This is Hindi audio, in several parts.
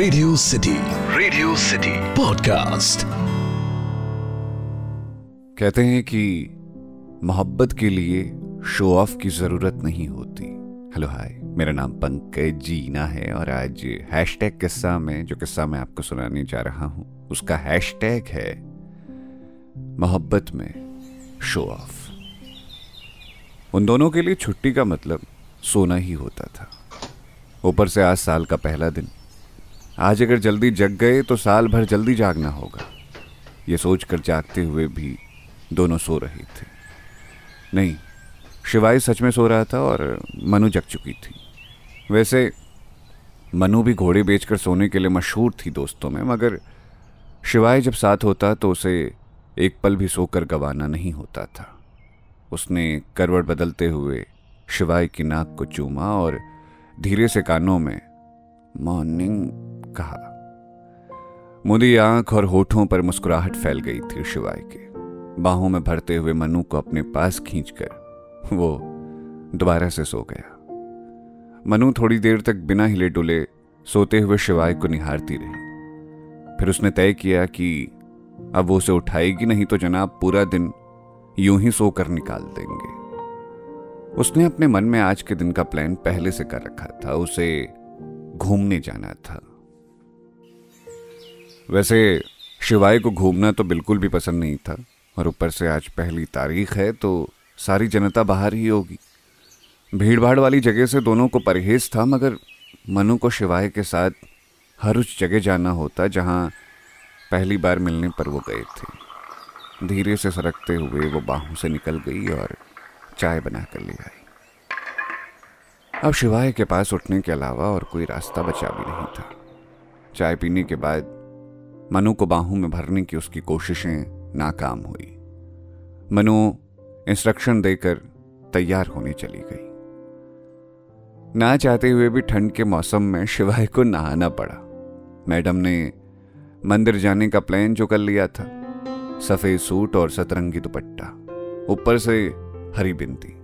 Radio city radio city podcast कहते हैं कि मोहब्बत के लिए शो ऑफ़ की ज़रूरत नहीं होती। हेलो हाय मेरा नाम पंकज जीना है और आज हैशटैग किस्सा में, जो किस्सा मैं आपको सुनाने जा रहा हूँ, उसका हैशटैग है मोहब्बत में शो ऑफ़ उन दोनों के लिए छुट्टी का मतलब सोना ही होता था। ऊपर से आज साल का पहला दिन। आज अगर जल्दी जग गए तो साल भर जल्दी जागना होगा। ये सोचकर जागते हुए भी दोनों सो रहे थे। नहीं, शिवाय सच में सो रहा था और मनु जग चुकी थी। वैसे, मनु भी घोड़े बेचकर सोने के लिए मशहूर थी दोस्तों में, मगर शिवाय जब साथ होता तो उसे एक पल भी सोकर गवाना नहीं होता था। उसने करवट बदलते हुए शिवाय की नाक को चूमा और धीरे से कानों में, मॉर्निंग कहा। मुदी आँख और होठों पर मुस्कुराहट फैल गई थी शिवाय के। बाहों में भरते हुए मनु को अपने पास खींचकर वो दोबारा से सो गया। मनु थोड़ी देर तक बिना हिले डुले सोते हुए शिवाय को निहारती रही। फिर उसने तय किया कि अब वो उसे उठाएगी नहीं तो जनाब पूरा दिन यूँ ही सोकर निकाल देंगे। उसने अपने मन में आज के दिन का प्लान पहले से कर रखा था, उसे घूमने जाना था। वैसे शिवाय को घूमना तो बिल्कुल भी पसंद नहीं था, और ऊपर से आज पहली तारीख है तो सारी जनता बाहर ही होगी। भीड़ भाड़ वाली जगह से दोनों को परहेज था, मगर मनु को शिवाय के साथ हर उस जगह जाना होता जहाँ पहली बार मिलने पर वो गए थे। धीरे से सरकते हुए वो बाहों से निकल गई और चाय बना कर ले आई। अब शिवाय के पास उठने के अलावा और कोई रास्ता बचा भी नहीं था। चाय पीने के बाद मनु को बाहों में भरने की उसकी कोशिशें नाकाम हुई। मनु इंस्ट्रक्शन देकर तैयार होने चली गई। ना चाहते हुए भी ठंड के मौसम में शिवाय को नहाना पड़ा। मैडम ने मंदिर जाने का प्लान जो कर लिया था, सफ़ेद सूट और सतरंगी दुपट्टा, ऊपर से हरी बिंदी।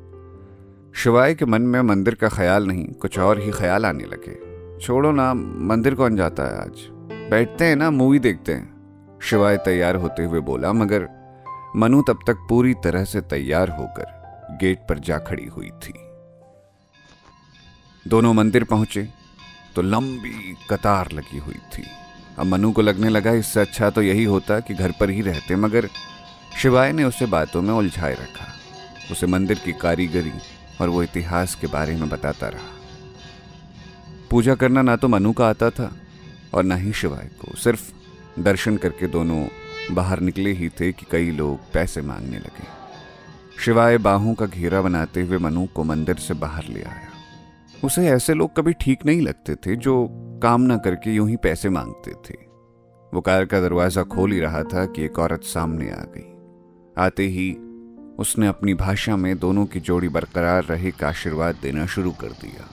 शिवाय के मन में मंदिर का ख्याल नहीं, कुछ और ही ख्याल आने लगे। छोड़ो ना, मंदिर कौन जाता है आज? बैठते हैं ना मूवी देखते हैं। शिवाय तैयार होते हुए बोला, मगर मनु तब तक पूरी तरह से तैयार होकर गेट पर जा खड़ी हुई थी। दोनों मंदिर पहुँचे तो लंबी कतार लगी हुई थी। अब मनु को लगने लगा, इससे अच्छा तो यही होता कि घर पर ही रहते, मगर शिवाय ने उसे बातों में उलझाए रखा। उसे मंदिर की कारीगरी और वो इतिहास के बारे में बताता रहा। पूजा करना ना तो मनु का आता था और ना ही शिवाय को। सिर्फ़ दर्शन करके दोनों बाहर निकले ही थे कि कई लोग पैसे मांगने लगे। शिवाय बाहों का घेरा बनाते हुए मनु को मंदिर से बाहर ले आया। उसे ऐसे लोग कभी ठीक नहीं लगते थे जो काम ना करके यूँ ही पैसे मांगते थे। वो कार का दरवाज़ा खोल ही रहा था कि एक औरत सामने आ गई। आते ही उसने अपनी भाषा में दोनों की जोड़ी बरकरार रहे का आशीर्वाद देना शुरू कर दिया।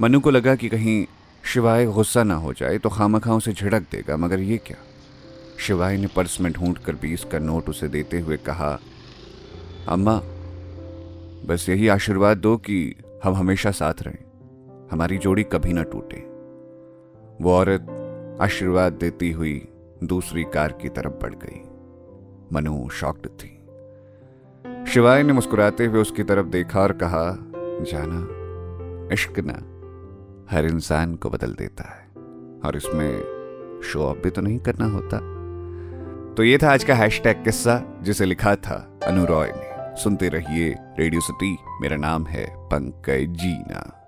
मनु को लगा कि कहीं शिवाय गुस्सा ना हो जाए तो खामखा उसे झिड़क देगा, मगर ये क्या? शिवाय ने पर्स में ढूंढ कर बीस का नोट उसे देते हुए कहा, अम्मा, बस यही आशीर्वाद दो कि हम हमेशा साथ रहें। हमारी जोड़ी कभी ना टूटे। वो औरत आशीर्वाद देती हुई दूसरी कार की तरफ़ बढ़ गई। मनु शॉक्ड थी। शिवाय ने मुस्कुराते हुए उसकी तरफ़ देखा और कहा, जाना, इश्क ना। हर इंसान को बदल देता है। और इसमें शो ऑफ़ भी तो नहीं करना होता। तो ये था आज का हैशटैग किस्सा, जिसे लिखा था अनु रॉय ने। सुनते रहिए रेडियो सिटी मेरा नाम है पंकज जीना।